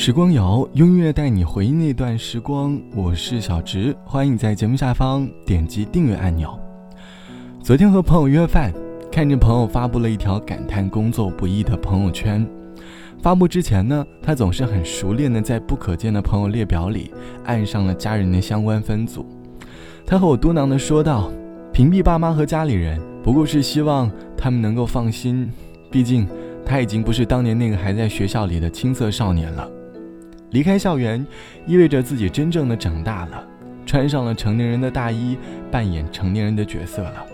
时光谣，用音乐带你回忆那段时光。我是小直，欢迎在节目下方点击订阅按钮。昨天和朋友约饭，看着朋友发布了一条感叹工作不易的朋友圈。发布之前呢，他总是很熟练的在不可见的朋友列表里按上了家人的相关分组。他和我嘟囔的说道：“屏蔽爸妈和家里人，不过是希望他们能够放心，毕竟他已经不是当年那个还在学校里的青涩少年了。”离开校园，意味着自己真正的长大了，穿上了成年人的大衣，扮演成年人的角色了。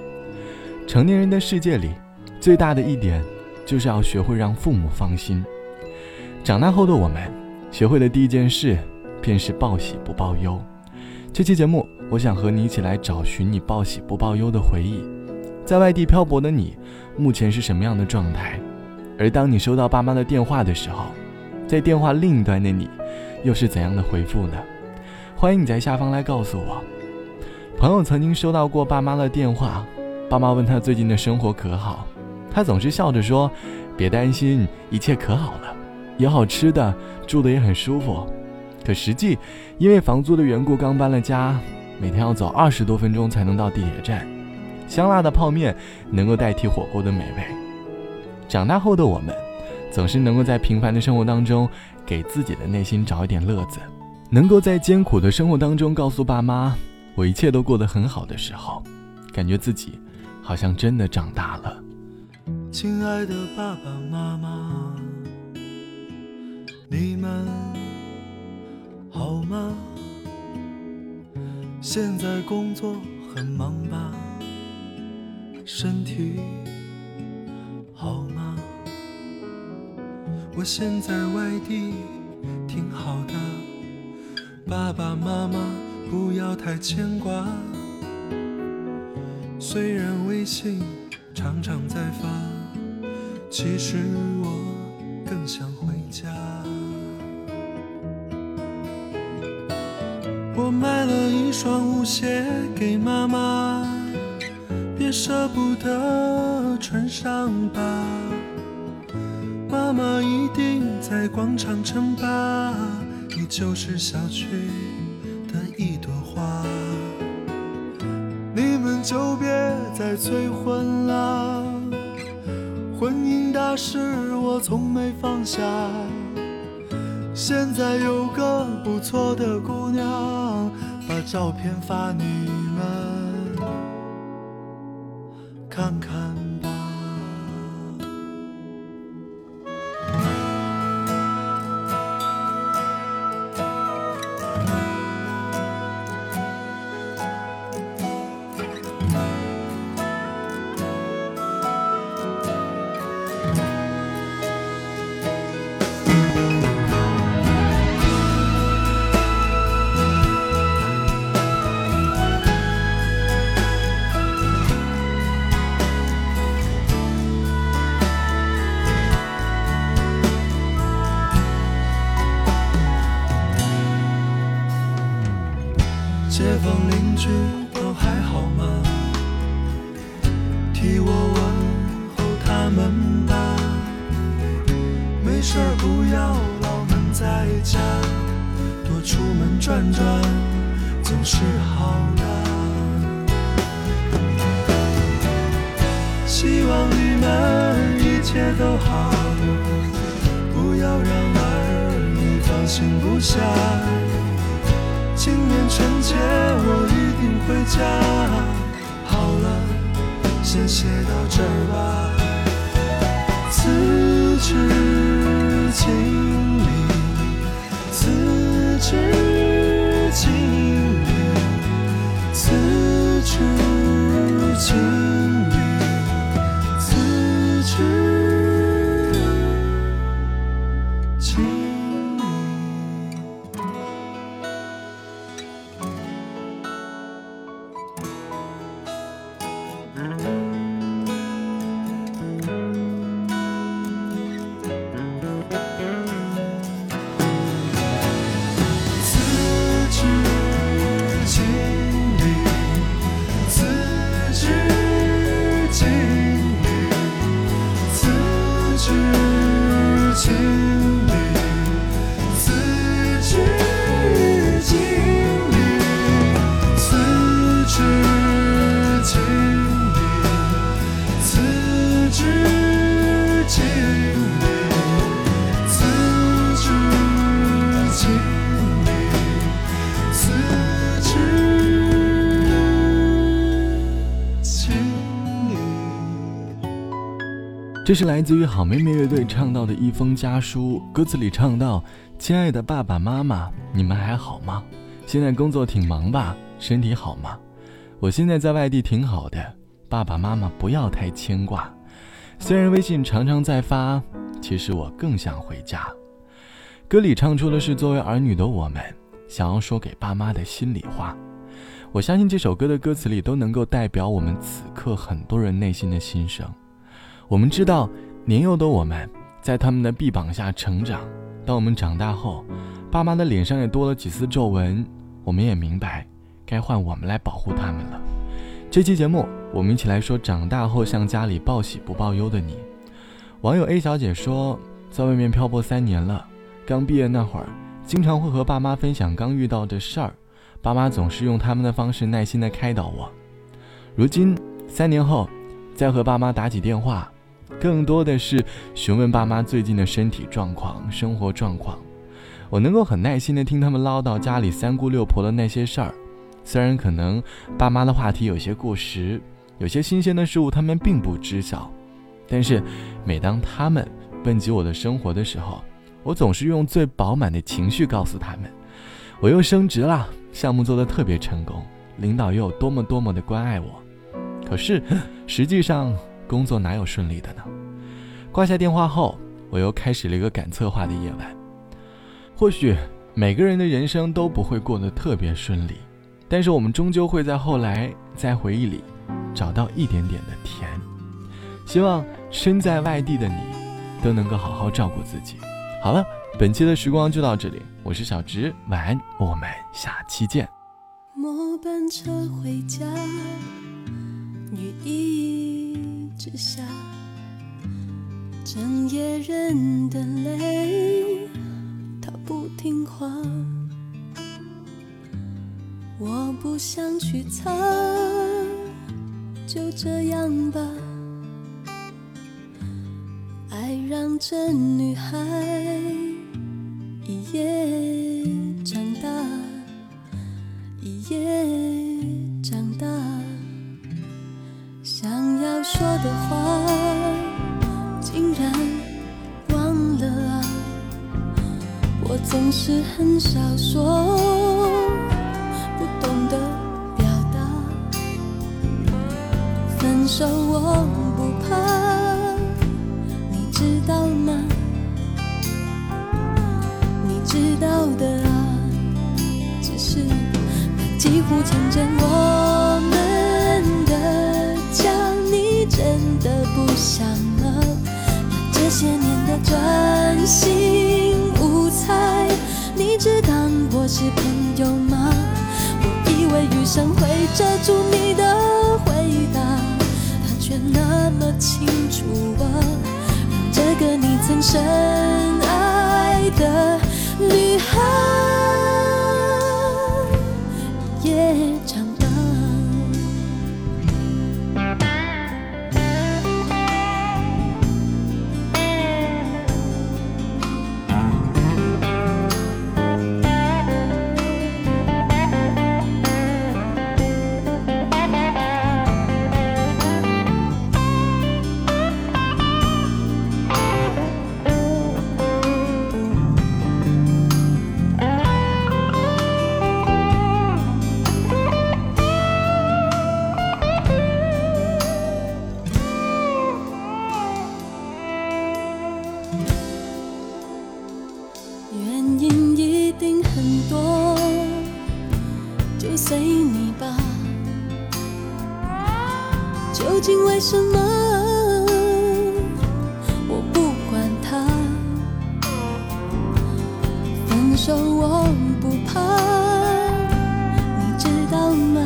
成年人的世界里，最大的一点，就是要学会让父母放心。长大后的我们，学会的第一件事，便是报喜不报忧。这期节目，我想和你一起来找寻你报喜不报忧的回忆。在外地漂泊的你，目前是什么样的状态？而当你收到爸妈的电话的时候，在电话另一端的你。又是怎样的回复呢？欢迎你在下方来告诉我。朋友曾经收到过爸妈的电话，爸妈问他最近的生活可好，他总是笑着说：“别担心，一切可好了，有好吃的，住的也很舒服。”可实际因为房租的缘故，刚搬了家，每天要走二十多分钟才能到地铁站。香辣的泡面能够代替火锅的美味。长大后的我们，总是能够在平凡的生活当中。给自己的内心找一点乐子，能够在艰苦的生活当中告诉爸妈，我一切都过得很好的时候，感觉自己好像真的长大了。亲爱的爸爸妈妈，你们好吗？现在工作很忙吧？身体我现在外地挺好的，爸爸妈妈不要太牵挂。虽然微信常常在发，其实我更想回家。我买了一双舞鞋给妈妈，别舍不得穿上吧。妈妈一定在广场称霸，你就是小区的一朵花。你们就别再催婚了，婚姻大事我从没放下。现在有个不错的姑娘，把照片发你们看看。街坊邻居都还好吗？替我问候他们吧。没事儿不要老闷在家，多出门转转总是好的。希望你们一切都好，不要让儿女放心不下。今年春节我一定回家。好了，先写到这儿吧。辞职经理，辞职这是来自于好妹妹乐队唱到的一封家书，歌词里唱到：“亲爱的爸爸妈妈，你们还好吗？现在工作挺忙吧？身体好吗？我现在在外地挺好的，爸爸妈妈不要太牵挂。虽然微信常常在发，其实我更想回家。”歌里唱出的是作为儿女的我们想要说给爸妈的心里话。我相信这首歌的歌词里都能够代表我们此刻很多人内心的心声。我们知道，年幼的我们在他们的臂膀下成长。当我们长大后，爸妈的脸上也多了几丝皱纹，我们也明白，该换我们来保护他们了。这期节目，我们一起来说长大后向家里报喜不报忧的你。网友 A 小姐说，在外面漂泊三年了，刚毕业那会儿，经常会和爸妈分享刚遇到的事儿，爸妈总是用他们的方式耐心地开导我。如今三年后，再和爸妈打起电话。更多的是询问爸妈最近的身体状况、生活状况。我能够很耐心地听他们唠叨家里三姑六婆的那些事儿，虽然可能爸妈的话题有些过时，有些新鲜的事物他们并不知晓，但是每当他们问及我的生活的时候，我总是用最饱满的情绪告诉他们，我又升职了，项目做得特别成功，领导又有多么多么的关爱我。可是实际上。工作哪有顺利的呢？挂下电话后，我又开始了一个赶策划的夜晚。或许每个人的人生都不会过得特别顺利，但是我们终究会在后来在回忆里找到一点点的甜。希望身在外地的你都能够好好照顾自己。好了，本期的时光就到这里，我是小直，晚安，我们下期见。末班车回家，雨一。之下，整夜忍的泪，他不听话。我不想去擦，就这样吧。爱让这女孩一夜长大，一夜。说的话竟然忘了啊！我总是很少说，不懂得表达。分手我不怕，你知道吗？你知道的啊，只是它几乎成真我的专心无猜，你知道我是朋友吗？我以为余生会遮住你的回答，他却那么清楚啊，让这个你曾深说我不怕，你知道吗？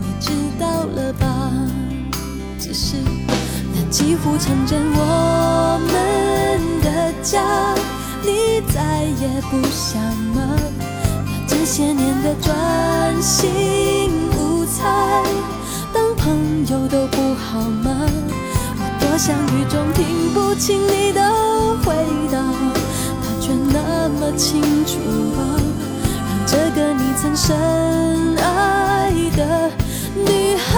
你知道了吧？只是那几乎成真我们的家，你再也不想吗？把这些年的专心无。猜，当朋友都不好吗？我多想雨中听不清你的回答，那么清楚啊，让这个你曾深爱的女孩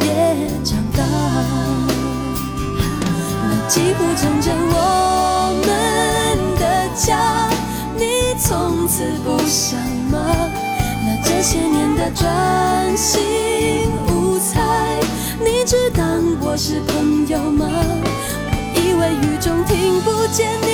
也长大。那几乎成全我们的家，你从此不想吗？那这些年的专心无猜，你只当我是朋友吗？我以为雨中听不见你